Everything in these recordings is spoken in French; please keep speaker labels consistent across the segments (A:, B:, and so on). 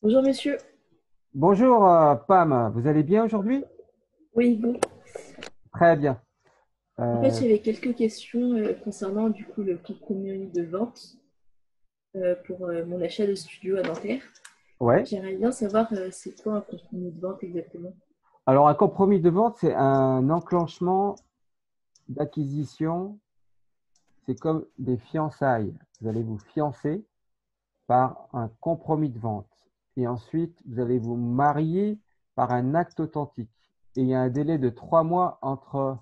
A: Bonjour monsieur.
B: Bonjour euh, Pam, vous allez bien aujourd'hui?
A: Oui, bon.
B: Très bien.
A: En fait,
B: Euh,
A: j'avais quelques questions euh, concernant du coup le compromis de vente euh, pour mon achat de studio à Nanterre.
B: ouais.
A: J'aimerais bien savoir c'est quoi un compromis de vente exactement?
B: Alors un compromis de vente, c'est un enclenchement d'acquisition. C'est comme des fiançailles. Vous allez vous fiancer par un compromis de vente. Et ensuite, vous allez vous marier par un acte authentique. Et il y a un délai de trois mois entre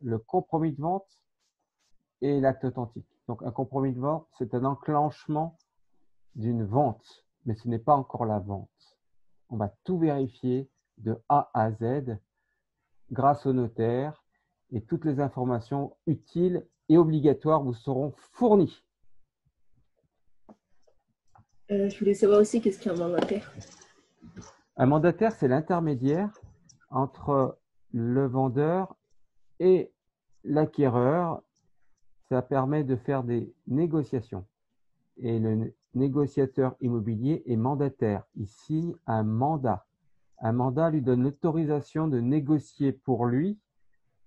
B: le compromis de vente et l'acte authentique. Donc un compromis de vente, c'est un enclenchement d'une vente, mais ce n'est pas encore la vente. On va tout vérifier de A à Z grâce au notaire et toutes les informations utiles et obligatoires vous seront fournies.
A: Euh, je voulais savoir aussi qu'est-ce qu'un mandataire.
B: Un mandataire, c'est l'intermédiaire entre le vendeur et l'acquéreur. Ça permet de faire des négociations. Et le né- négociateur immobilier est mandataire. Il signe un mandat. Un mandat lui donne l'autorisation de négocier pour lui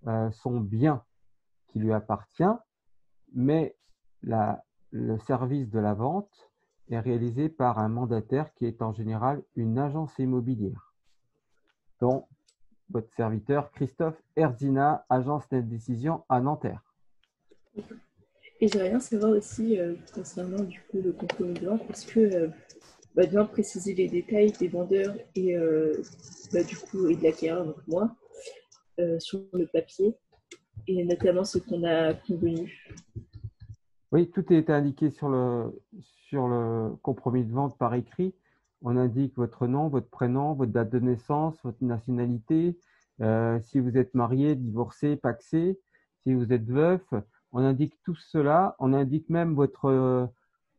B: euh, son bien qui lui appartient, mais le service de la vente est réalisé par un mandataire qui est en général une agence immobilière, dont votre serviteur Christophe Erzina, agence de décision à Nanterre.
A: Et j'aimerais bien savoir aussi euh, concernant du coup le compromis de vente, est-ce que euh, bah, bien préciser les détails des vendeurs et euh, bah, du coup et de l'acquéreur, donc moi, euh, sur le papier, et notamment ce qu'on a convenu.
B: Oui, tout est indiqué sur le, sur le compromis de vente par écrit. On indique votre nom, votre prénom, votre date de naissance, votre nationalité, euh, si vous êtes marié, divorcé, paxé, si vous êtes veuf. On indique tout cela. On indique même votre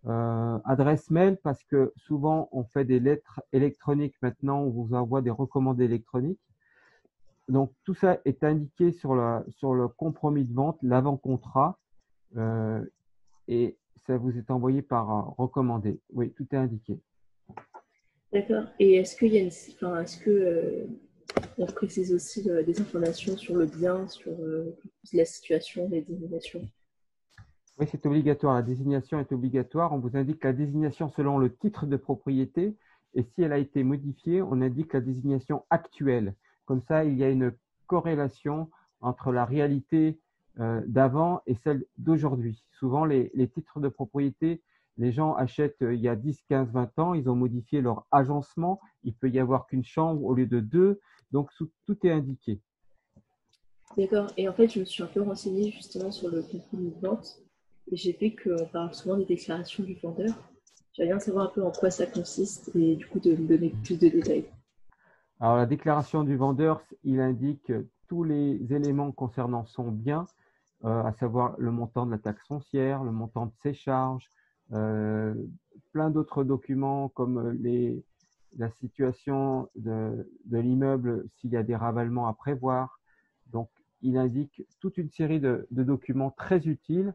B: euh, adresse mail parce que souvent on fait des lettres électroniques maintenant, on vous envoie des recommandés électroniques. Donc tout ça est indiqué sur le compromis de vente, l'avant-contrat. Euh, et ça vous est envoyé par euh, recommandé. Oui, tout est indiqué.
A: D'accord. Et est-ce qu'il y a une, enfin, est-ce que euh, on précise aussi euh, des informations sur le bien, sur euh, la situation, les désignations?
B: Oui, c'est obligatoire. La désignation est obligatoire. On vous indique la désignation selon le titre de propriété. Et si elle a été modifiée, on indique la désignation actuelle. Comme ça, il y a une corrélation entre la réalité d'avant et celle d'aujourd'hui. Souvent, les, les titres de propriété, les gens achètent euh, il y a 10, 15, 20 ans, ils ont modifié leur agencement. Il peut y avoir qu'une chambre au lieu de deux. Donc, tout est indiqué.
A: D'accord. Et en fait, je me suis un peu renseignée justement sur le compromis de vente et j'ai vu qu'on parle souvent des déclarations du vendeur. J'aimerais bien savoir un peu en quoi ça consiste et du coup de me donner plus de détails.
B: Alors, la déclaration du vendeur, il indique tous les éléments concernant son bien, euh, à savoir le montant de la taxe foncière, le montant de ses charges, euh, plein d'autres documents comme les, la situation de, l'immeuble s'il y a des ravalements à prévoir. Donc, il indique toute une série de, documents très utiles,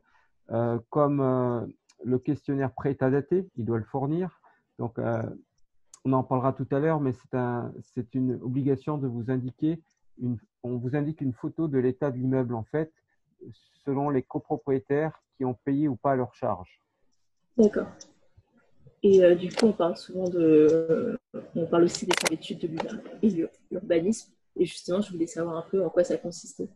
B: euh, comme euh, le questionnaire pré-état daté, il doit le fournir. Donc, euh, on en parlera tout à l'heure, mais c'est un, c'est une obligation de vous indiquer, on vous indique une photo de l'état de l'immeuble en fait, selon les copropriétaires qui ont payé ou pas leurs charges.
A: D'accord. Et euh, du coup, on parle souvent de. On parle aussi des servitudes de l'urbanisme. Et justement, je voulais savoir un peu en quoi ça consistait.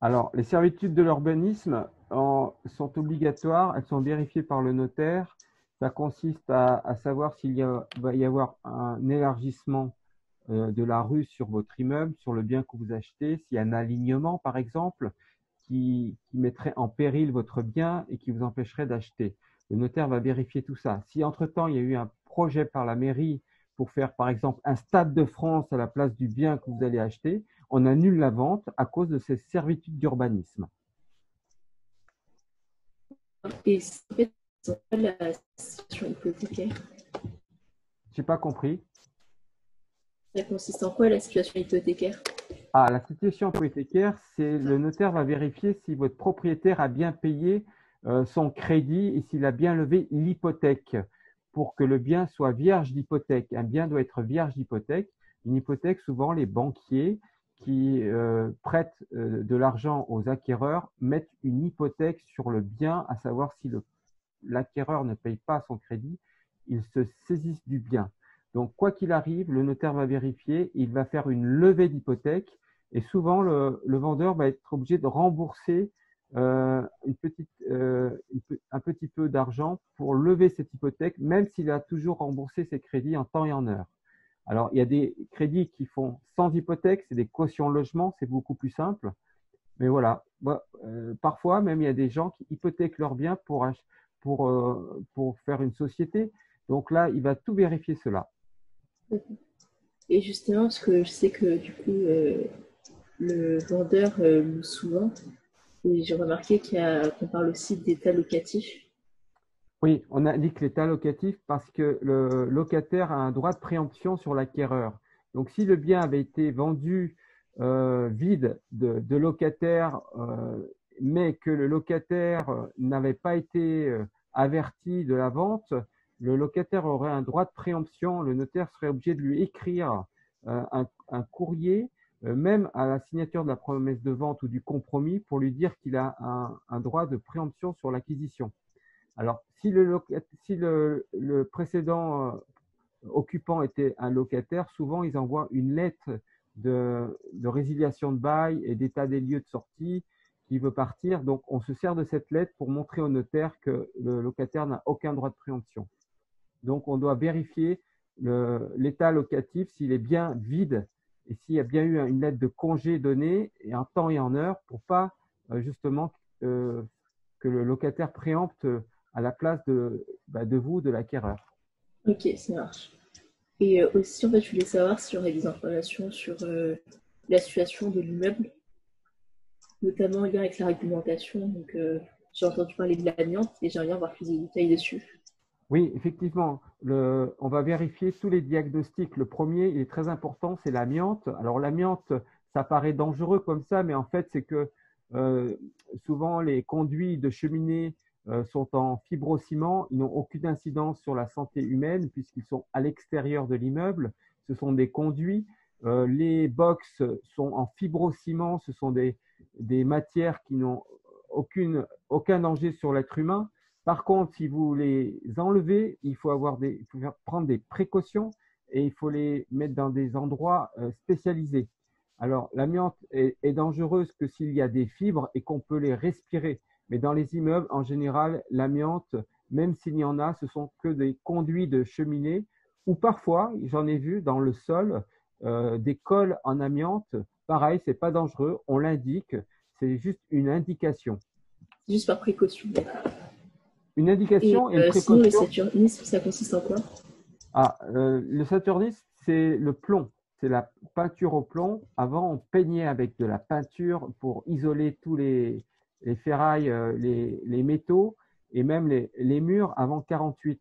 B: Alors, les servitudes de l'urbanisme sont obligatoires, elles sont vérifiées par le notaire. Ça consiste à, à savoir s'il va y avoir un élargissement euh, de la rue sur votre immeuble, sur le bien que vous achetez, s'il y a un alignement, par exemple, qui, qui mettrait en péril votre bien et qui vous empêcherait d'acheter. Le notaire va vérifier tout ça. Si entre-temps, il y a eu un projet par la mairie pour faire, par exemple, un stade de France à la place du bien que vous allez acheter, on annule la vente à cause de ces servitudes d'urbanisme.
A: Et la situation hypothécaire
B: J'ai pas compris.
A: Ça consiste en quoi la situation hypothécaire?
B: Ah, la situation hypothécaire, c'est le notaire va vérifier si votre propriétaire a bien payé euh, son crédit et s'il a bien levé l'hypothèque pour que le bien soit vierge d'hypothèque. Un bien doit être vierge d'hypothèque. Une hypothèque, souvent, les banquiers qui euh, prêtent euh, de l'argent aux acquéreurs mettent une hypothèque sur le bien, à savoir si l'acquéreur ne paye pas son crédit, ils se saisissent du bien. Donc, quoi qu'il arrive, le notaire va vérifier, il va faire une levée d'hypothèque et souvent le, vendeur va être obligé de rembourser euh, petite, un petit peu d'argent pour lever cette hypothèque, même s'il a toujours remboursé ses crédits en temps et en heure. Alors, il y a des crédits qui font sans hypothèque, c'est des cautions logement, c'est beaucoup plus simple. Mais voilà, euh, parfois même il y a des gens qui hypothèquent leurs biens pour, pour, euh, pour faire une société. Donc là, il va tout vérifier cela.
A: Et justement, parce que je sais que du coup, euh, le vendeur loue souvent, et j'ai remarqué qu'on parle aussi d'état locatif.
B: Oui, on indique l'état locatif parce que le locataire a un droit de préemption sur l'acquéreur. Donc, si le bien avait été vendu euh, vide de, locataire, euh, mais que le locataire euh, n'avait pas été averti de la vente, le locataire aurait un droit de préemption. Le notaire serait obligé de lui écrire un, courrier, même à la signature de la promesse de vente ou du compromis, pour lui dire qu'il a un droit de préemption sur l'acquisition. Alors, si le, précédent euh, occupant était un locataire, souvent ils envoient une lettre de, résiliation de bail et d'état des lieux de sortie qui veut partir. Donc, on se sert de cette lettre pour montrer au notaire que le locataire n'a aucun droit de préemption. Donc, on doit vérifier l'état locatif, s'il est bien vide et s'il y a bien eu une lettre de congé donnée et en temps et en heure pour pas euh, justement euh, que le locataire préempte à la place de, bah, de vous, de l'acquéreur.
A: Ok, ça marche. Et euh, aussi, en fait, je voulais savoir si on avait des informations sur euh, la situation de l'immeuble, notamment en lien avec la réglementation. Donc, euh, j'ai entendu parler de l'amiante et j'aimerais bien voir plus de détails dessus.
B: Oui, effectivement, on va vérifier tous les diagnostics. Le premier, il est très important, c'est l'amiante. Alors, l'amiante, ça paraît dangereux comme ça, mais en fait, c'est que souvent les conduits de cheminée euh, sont en fibrociment, ils n'ont aucune incidence sur la santé humaine puisqu'ils sont à l'extérieur de l'immeuble. Ce sont des conduits. Euh, les box sont en fibrociment, ce sont des, matières qui n'ont aucun danger sur l'être humain. Par contre, si vous les enlevez, il faut, avoir prendre des précautions et il faut les mettre dans des endroits euh, spécialisés. Alors, l'amiante est, est dangereuse que s'il y a des fibres et qu'on peut les respirer. Mais dans les immeubles, en général, l'amiante, même s'il y en a, ce sont que des conduits de cheminée ou parfois, j'en ai vu dans le sol, euh, des cols en amiante. Pareil, c'est pas dangereux, on l'indique, c'est juste une indication.
A: Juste par précaution.
B: Une indication et, une
A: euh,
B: précaution.
A: le saturnisme, ça consiste en quoi?
B: Ah, euh, le saturnisme, c'est le plomb. C'est la peinture au plomb. Avant, on peignait avec de la peinture pour isoler tous les, les ferrailles, euh, les, métaux et même les, murs avant 48.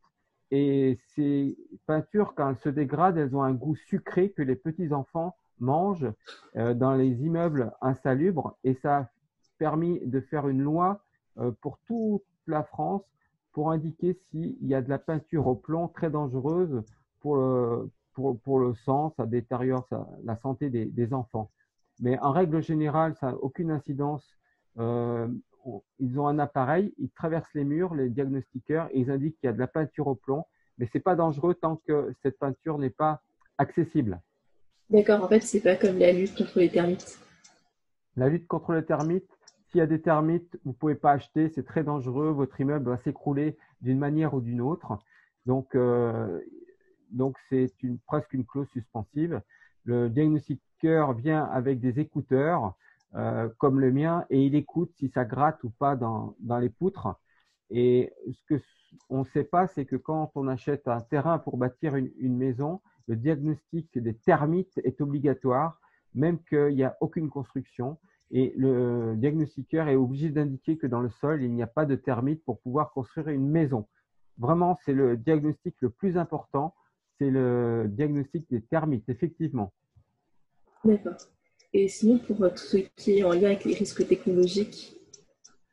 B: Et ces peintures, quand elles se dégradent, elles ont un goût sucré que les petits-enfants mangent dans les immeubles insalubres. Et ça a permis de faire une loi pour toute la France pour indiquer s'il y a de la peinture au plomb très dangereuse pour le, pour, le sang, ça détériore la santé des, des, enfants. Mais en règle générale, ça n'a aucune incidence euh, ils ont un appareil, ils traversent les murs, les diagnostiqueurs, et ils indiquent qu'il y a de la peinture au plomb, mais c'est pas dangereux tant que cette peinture n'est pas accessible.
A: D'accord, en fait, c'est pas comme la lutte contre les termites.
B: La lutte contre les termites, s'il y a des termites, vous pouvez pas acheter, c'est très dangereux, votre immeuble va s'écrouler d'une manière ou d'une autre. Donc, euh, donc c'est presque une clause suspensive. Le diagnostiqueur vient avec des écouteurs euh, comme le mien et il écoute si ça gratte ou pas dans, dans les poutres. Et ce que on ne sait pas, c'est que quand on achète un terrain pour bâtir une, une maison, le diagnostic des termites est obligatoire, même qu'il n'y a aucune construction. Et le diagnostiqueur est obligé d'indiquer que dans le sol, il n'y a pas de termites pour pouvoir construire une maison. Vraiment, c'est le diagnostic le plus important, c'est le diagnostic des termites, effectivement.
A: D'accord. Et sinon, pour tout ce qui est en lien avec les risques technologiques,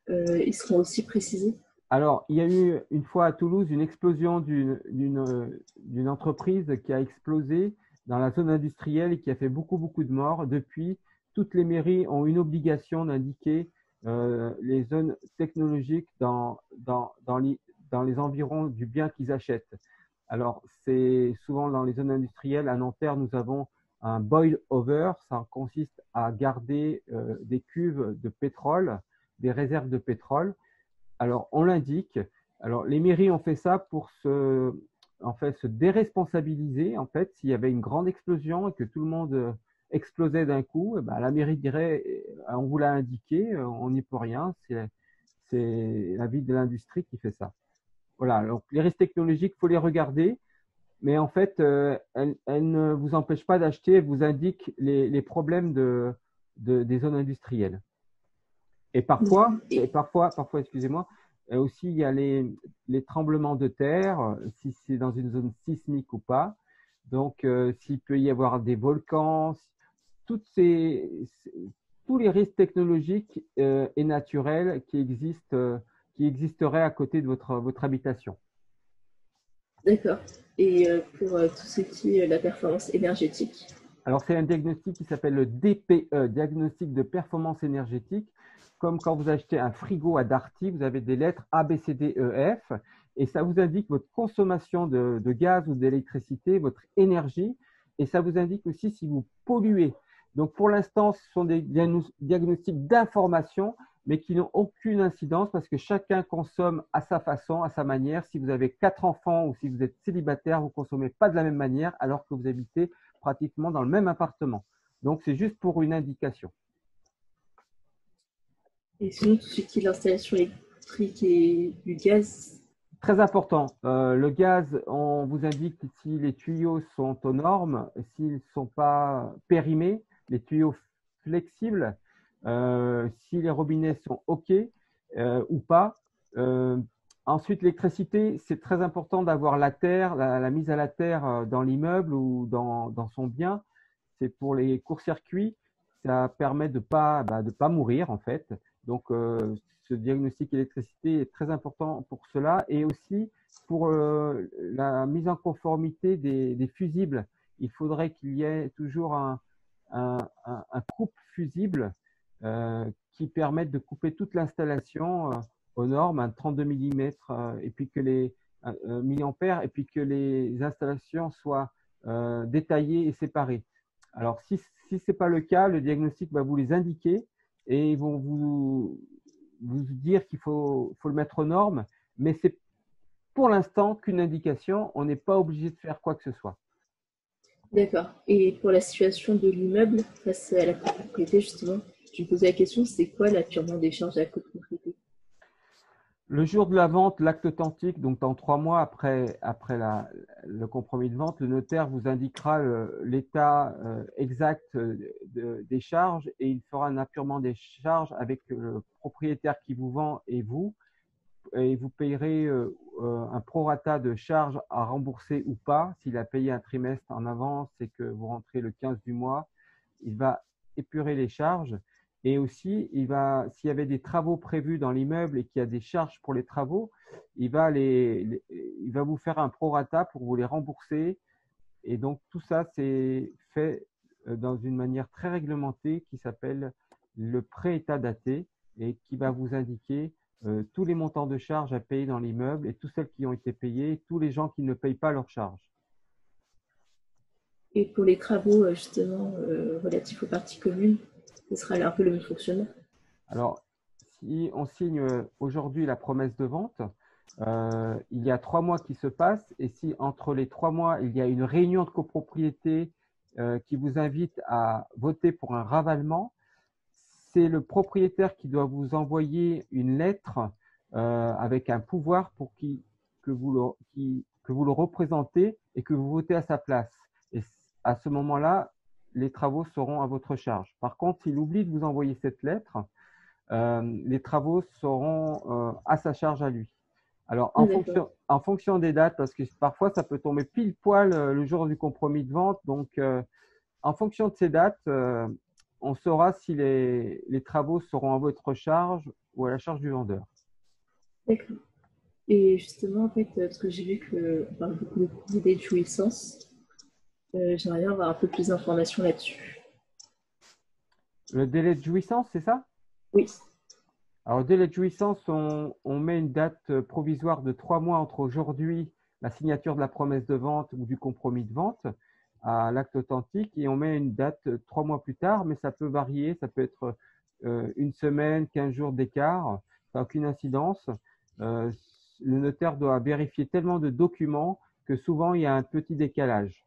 A: euh, ils seront aussi précisés?
B: Alors, il y a eu une fois à Toulouse une explosion d'une entreprise qui a explosé dans la zone industrielle et qui a fait beaucoup, beaucoup de morts. Depuis, toutes les mairies ont une obligation d'indiquer euh, les zones technologiques dans, dans, dans, les, dans les environs du bien qu'ils achètent. Alors, c'est souvent dans les zones industrielles. À Nanterre, nous avons un boil over. Ça consiste à garder euh, des cuves de pétrole, des réserves de pétrole alors, on l'indique. Alors, les mairies ont fait ça pour se, en fait, se déresponsabiliser. En fait, s'il y avait une grande explosion et que tout le monde explosait d'un coup, eh ben, la mairie dirait euh, on vous l'a indiqué, euh, on n'y peut rien. C'est la vie de l'industrie qui fait ça. Voilà. Donc, les risques technologiques, faut les regarder. Mais en fait, elles, ne vous empêchent pas d'acheter, elles vous indiquent les, problèmes de, des zones industrielles. Et parfois, et parfois, parfois, excusez-moi, euh, aussi il y a les, les, tremblements de terre, si c'est dans une zone sismique ou pas. Donc, euh, s'il peut y avoir des volcans, toutes ces, tous les risques technologiques euh, et naturels qui existent, qui existeraient à côté de votre, votre habitation.
A: D'accord. Et pour tout ce qui est la performance énergétique?
B: Alors, c'est un diagnostic qui s'appelle le DPE, diagnostic de performance énergétique comme quand vous achetez un frigo à Darty, vous avez des lettres A, B, C, D, E, F, et ça vous indique votre consommation de, gaz ou d'électricité, votre énergie, et ça vous indique aussi si vous polluez. Donc pour l'instant, ce sont des diagnostics d'information, mais qui n'ont aucune incidence parce que chacun consomme à sa façon, à sa manière. Si vous avez quatre enfants ou si vous êtes célibataire, vous ne consommez pas de la même manière alors que vous habitez pratiquement dans le même appartement. Donc c'est juste pour une indication.
A: Et sinon, tout ce qui est l'installation électrique et du gaz?
B: Très important. Euh, le gaz, on vous indique si les tuyaux sont aux normes, s'ils ne sont pas périmés, les tuyaux flexibles, euh, si les robinets sont OK euh, ou pas. ensuite, l'électricité, c'est très important d'avoir la terre, la, mise à la terre dans l'immeuble ou dans, son bien. C'est pour les courts-circuits, ça permet de ne pas, bah, pas mourir en fait. Donc, euh, ce diagnostic électricité est très important pour cela et aussi pour euh, la mise en conformité des, fusibles. Il faudrait qu'il y ait toujours un, coupe fusible euh, qui permette de couper toute l'installation aux normes, un 32 mm, et puis que les milliampères, et puis que les installations soient détaillées et séparées. Alors, si, si ce n'est pas le cas, le diagnostic va vous les indiquer et ils vont vous, vous dire qu'il faut, faut le mettre aux normes, mais c'est pour l'instant qu'une indication, on n'est pas obligé de faire quoi que ce soit.
A: D'accord. Et pour la situation de l'immeuble face à la copropriété, justement, je me posais la question, c'est quoi l'appurement des charges à la copropriété?
B: Le jour de la vente, l'acte authentique, donc dans trois mois après, après la, le compromis de vente, le notaire vous indiquera l'état euh, exact des charges et il fera un appurement des charges avec le propriétaire qui vous vend et vous. Et vous payerez euh, euh, un prorata de charges à rembourser ou pas. S'il a payé un trimestre en avance et que vous rentrez le 15 du mois, il va épurer les charges et aussi, il va, s'il y avait des travaux prévus dans l'immeuble et qu'il y a des charges pour les travaux, il va, les, il va vous faire un prorata pour vous les rembourser. Et donc, tout ça, c'est fait euh, dans une manière très réglementée qui s'appelle le pré-état daté et qui va vous indiquer euh, tous les montants de charges à payer dans l'immeuble et tous celles qui ont été payées, tous les gens qui ne payent pas leurs charges.
A: Et pour les travaux euh, justement relatifs aux parties communes, ce sera un peu le même fonctionnement.
B: Alors, si on signe aujourd'hui la promesse de vente, euh, il y a trois mois qui se passent et si entre les trois mois, il y a une réunion de copropriété euh, qui vous invite à voter pour un ravalement, c'est le propriétaire qui doit vous envoyer une lettre euh, avec un pouvoir pour que, vous le, que vous le représentez et que vous votez à sa place. Et à ce moment-là, les travaux seront à votre charge. Par contre, s'il oublie de vous envoyer cette lettre, euh, les travaux seront euh, à sa charge à lui. Alors, en fonction, en fonction, des dates, parce que parfois ça peut tomber pile poil le jour du compromis de vente, donc en fonction de ces dates, on saura si les, les, travaux seront à votre charge ou à la charge du vendeur.
A: D'accord. Et justement, en fait, parce que j'ai vu qu'on parle beaucoup de jouissance, euh, j'aimerais bien avoir un peu plus d'informations là-dessus.
B: Le délai de jouissance, c'est ça?
A: Oui.
B: Alors, délai de jouissance, on, met une date provisoire de trois mois entre aujourd'hui, la signature de la promesse de vente ou du compromis de vente, à l'acte authentique, et on met une date trois mois plus tard, mais ça peut varier, ça peut être euh, une semaine, quinze jours d'écart, ça n'a aucune incidence. Euh, le notaire doit vérifier tellement de documents que souvent il y a un petit décalage.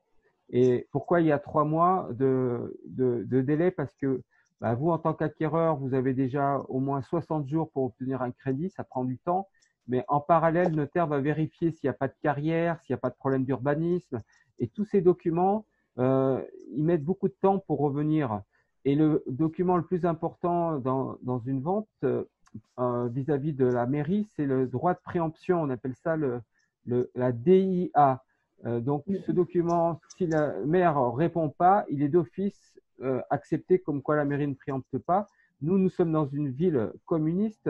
B: Et pourquoi il y a trois mois de, de délai? Parce que bah, vous, en tant qu'acquéreur, vous avez déjà au moins 60 jours pour obtenir un crédit, ça prend du temps. Mais en parallèle, le notaire va vérifier s'il n'y a pas de carrière, s'il n'y a pas de problème d'urbanisme. Et tous ces documents, euh, ils mettent beaucoup de temps pour revenir. Et le document le plus important dans, dans une vente euh, vis-à-vis de la mairie, c'est le droit de préemption. On appelle ça le, le la DIA. Euh, donc, ce document, si la maire répond pas, il est d'office euh, accepter comme quoi la mairie ne préempte pas. Nous, nous sommes dans une ville communiste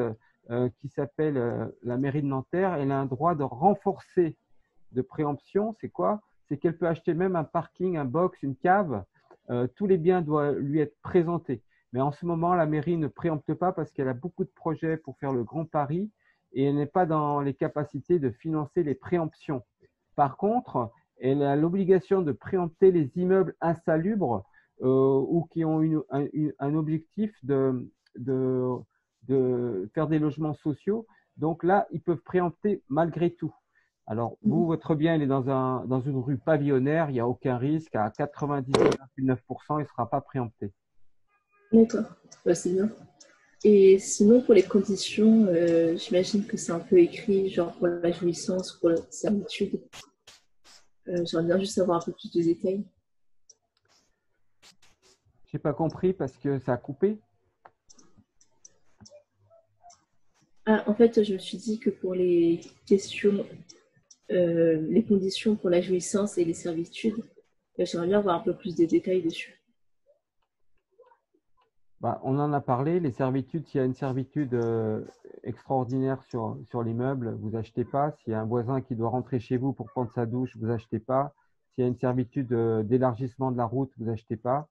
B: euh, qui s'appelle la mairie de Nanterre. Elle a un droit de renforcer de préemption. C'est quoi? C'est qu'elle peut acheter même un parking, un box, une cave. tous les biens doivent lui être présentés. Mais en ce moment, la mairie ne préempte pas parce qu'elle a beaucoup de projets pour faire le Grand Paris et elle n'est pas dans les capacités de financer les préemptions. Par contre, elle a l'obligation de préempter les immeubles insalubres euh, ou qui ont un, objectif de, faire des logements sociaux. Donc là, ils peuvent préempter malgré tout. Alors, vous, mmh. votre bien, il est dans, un, dans une rue pavillonnaire, il n'y a aucun risque. À 99,9%, il ne sera pas préempté.
A: D'accord, bah, c'est bien. Et sinon, pour les conditions, euh, j'imagine que c'est un peu écrit, genre pour la jouissance, pour la servitude. Euh, J'aimerais bien juste avoir un peu plus de détails.
B: J'ai pas compris parce que ça a coupé.
A: Ah, en fait, je me suis dit que pour les questions, euh, les conditions pour la jouissance et les servitudes, euh, j'aimerais bien avoir un peu plus de détails dessus.
B: Bah, on en a parlé, les servitudes, s'il y a une servitude euh, extraordinaire sur, sur l'immeuble, vous achetez pas. S'il y a un voisin qui doit rentrer chez vous pour prendre sa douche, vous achetez pas. S'il y a une servitude d'élargissement de la route, vous achetez pas.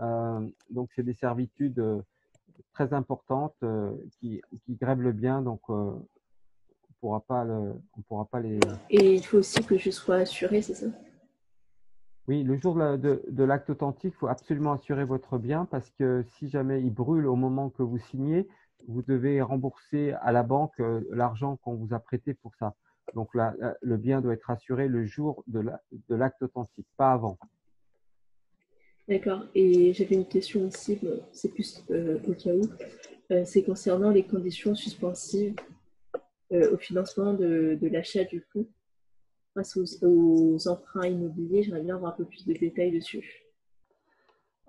B: Euh, donc, c'est des servitudes euh, très importantes euh, qui, qui, grèvent le bien. Donc, on pourra pas le, on pourra pas les.
A: Et il faut aussi que je sois assuré, c'est ça?
B: Oui, le jour de, l'acte authentique, il faut absolument assurer votre bien parce que si jamais il brûle au moment que vous signez, vous devez rembourser à la banque l'argent qu'on vous a prêté pour ça. Donc là, le bien doit être assuré le jour de l'acte authentique, pas avant.
A: D'accord. Et j'avais une question aussi, c'est plus euh, au cas où, euh, c'est concernant les conditions suspensives euh, au financement de, l'achat du coup face aux, emprunts immobiliers. J'aimerais bien avoir un peu plus de détails dessus.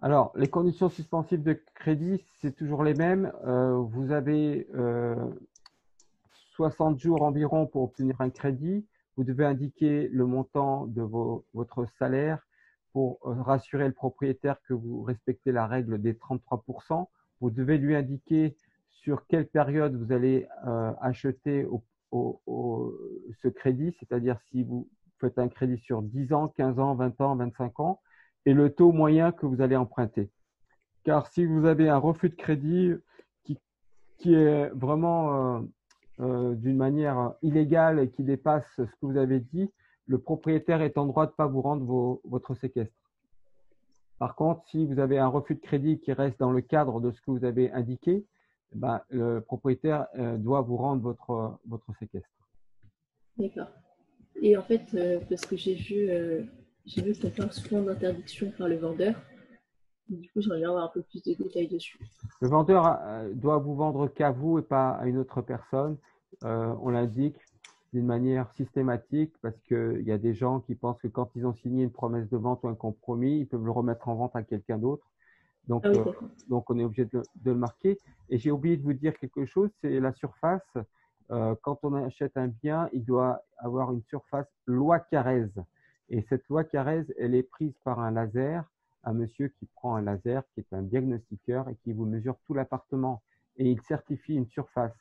B: Alors, les conditions suspensives de crédit, c'est toujours les mêmes. vous avez 60 jours environ pour obtenir un crédit. Vous devez indiquer le montant de votre salaire pour euh, rassurer le propriétaire que vous respectez la règle des 33%, vous devez lui indiquer sur quelle période vous allez euh, acheter ce crédit, c'est-à-dire si vous faites un crédit sur 10 ans, 15 ans, 20 ans, 25 ans, et le taux moyen que vous allez emprunter. Car si vous avez un refus de crédit qui, est vraiment euh, d'une manière illégale et qui dépasse ce que vous avez dit, le propriétaire est en droit de ne pas vous rendre votre séquestre. Par contre, si vous avez un refus de crédit qui reste dans le cadre de ce que vous avez indiqué, ben, le propriétaire euh, doit vous rendre votre, votre séquestre.
A: D'accord. Et en fait, euh, parce que j'ai vu, euh, j'ai vu qu'on parle souvent d'interdiction par le vendeur. Du coup, j'aimerais bien avoir un peu plus de détails dessus.
B: Le vendeur doit vous vendre qu'à vous et pas à une autre personne. on l'indique d'une manière systématique parce qu'il y a des gens qui pensent que quand ils ont signé une promesse de vente ou un compromis, ils peuvent le remettre en vente à quelqu'un d'autre. Donc, ah euh, donc, on est obligé de, le marquer. Et j'ai oublié de vous dire quelque chose, c'est la surface. Euh, quand on achète un bien, il doit avoir une surface loi Carrez. Et cette loi Carrez, elle est prise par un laser, un monsieur qui prend un laser, qui est un diagnostiqueur et qui vous mesure tout l'appartement. Et il certifie une surface.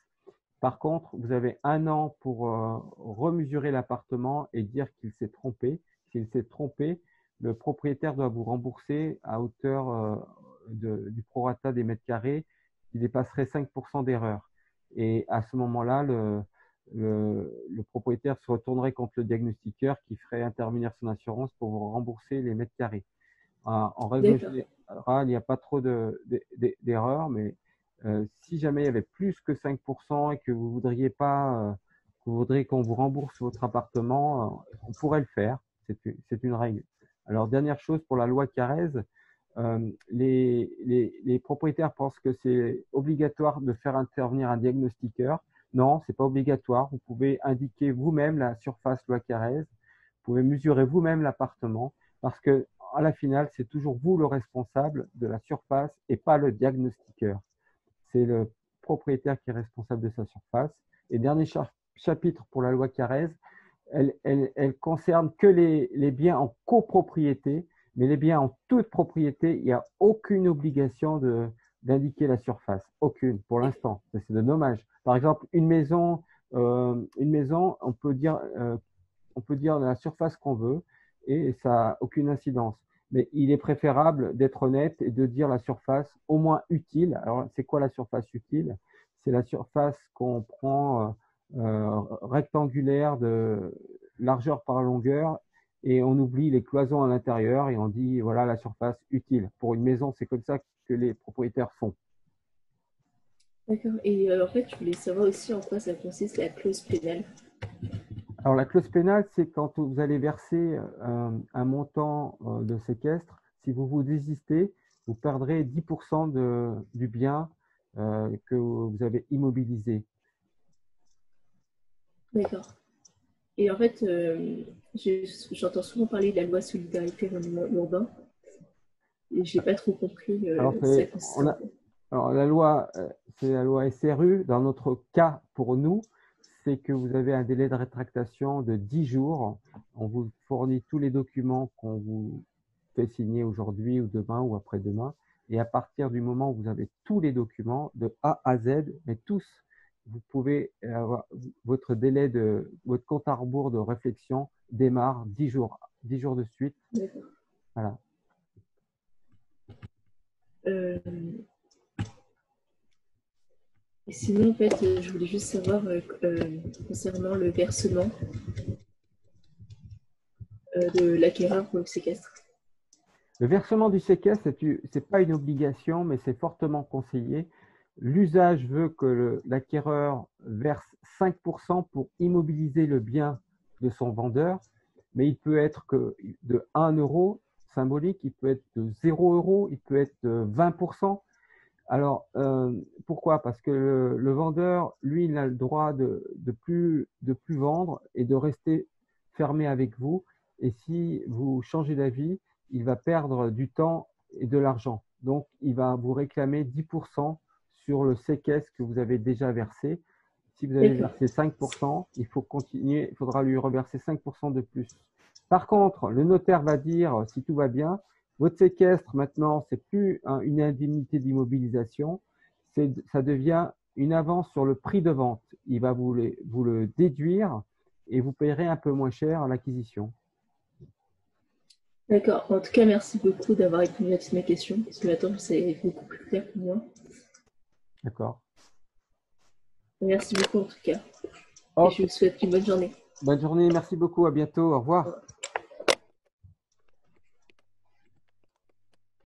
B: Par contre, vous avez un an pour euh, remesurer l'appartement et dire qu'il s'est trompé. S'il s'est trompé, le propriétaire doit vous rembourser à hauteur euh, de, du prorata des mètres carrés qui dépasserait 5% d'erreur. Et à ce moment-là, le, le, le, propriétaire se retournerait contre le diagnostiqueur qui ferait intervenir son assurance pour vous rembourser les mètres carrés. En règle générale, il n'y a pas trop d'erreurs, mais euh, si jamais il y avait plus que 5% et que vous voudriez pas, euh, que vous voudriez qu'on vous rembourse votre appartement, euh, on pourrait le faire. C'est une règle. Alors, dernière chose pour la loi Carrez, euh, les, propriétaires pensent que c'est obligatoire de faire intervenir un diagnostiqueur. Non, c'est pas obligatoire. Vous pouvez indiquer vous-même la surface loi Carrez. Vous pouvez mesurer vous-même l'appartement parce que à la finale, c'est toujours vous le responsable de la surface et pas le diagnostiqueur. C'est le propriétaire qui est responsable de sa surface. Et dernier chapitre pour la loi Carrez, elle, concerne que les biens en copropriété mais les biens en toute propriété, il n'y a aucune obligation d'indiquer la surface. Aucune, pour l'instant. C'est de dommage. Par exemple, une maison, euh, une maison, on peut dire, euh, on peut dire la surface qu'on veut et ça n'a aucune incidence. Mais il est préférable d'être honnête et de dire la surface au moins utile. Alors, c'est quoi la surface utile? C'est la surface qu'on prend euh rectangulaire de largeur par longueur et on oublie les cloisons à l'intérieur et on dit voilà la surface utile. Pour une maison, c'est comme ça que les propriétaires font.
A: D'accord. Et euh, en fait, je voulais savoir aussi en quoi ça consiste la clause pénale.
B: Alors la clause pénale, c'est quand vous allez verser un, euh, un montant euh, de séquestre, si vous vous désistez, vous perdrez 10% de, du bien que vous avez immobilisé.
A: D'accord. Et en fait, euh, j'entends souvent parler de la loi solidarité urbain. Et je n'ai pas trop compris. Euh,
B: alors, alors, la loi, euh, c'est la loi SRU. Dans notre cas, pour nous, c'est que vous avez un délai de rétractation de 10 jours. On vous fournit tous les documents qu'on vous fait signer aujourd'hui ou demain ou après-demain. Et à partir du moment où vous avez tous les documents de A à Z, mais tous vous pouvez avoir votre délai de votre compte à rebours de réflexion démarre 10 jours, 10 jours de suite. Voilà.
A: Euh, et sinon, en fait, je voulais juste savoir euh, euh, concernant le versement de l'acquéreur pour le séquestre.
B: Le versement du séquestre, ce n'est pas une obligation, mais c'est fortement conseillé L'usage veut que l'acquéreur verse 5% pour immobiliser le bien de son vendeur, mais il peut être de 1 euro symbolique, il peut être de 0 euro, il peut être de 20%. Alors, euh, pourquoi? Parce que le, vendeur, lui, il a le droit de, de, plus, de plus vendre et de rester fermé avec vous. Et si vous changez d'avis, il va perdre du temps et de l'argent. Donc, il va vous réclamer 10% sur le séquestre que vous avez déjà versé. Si vous avez versé 5%, il faut continuer, il faudra lui reverser 5% de plus. Par contre, le notaire va dire, si tout va bien, votre séquestre maintenant, c'est plus une indemnité d'immobilisation, ça devient une avance sur le prix de vente. Il va vous, vous le déduire et vous payerez un peu moins cher à l'acquisition.
A: D'accord. En tout cas, merci beaucoup d'avoir répondu à toutes mes questions, parce que maintenant, c'est beaucoup plus clair pour moi.
B: D'accord.
A: Merci beaucoup en tout cas. Et je vous souhaite une bonne journée.
B: Bonne journée, merci beaucoup, à bientôt, au revoir.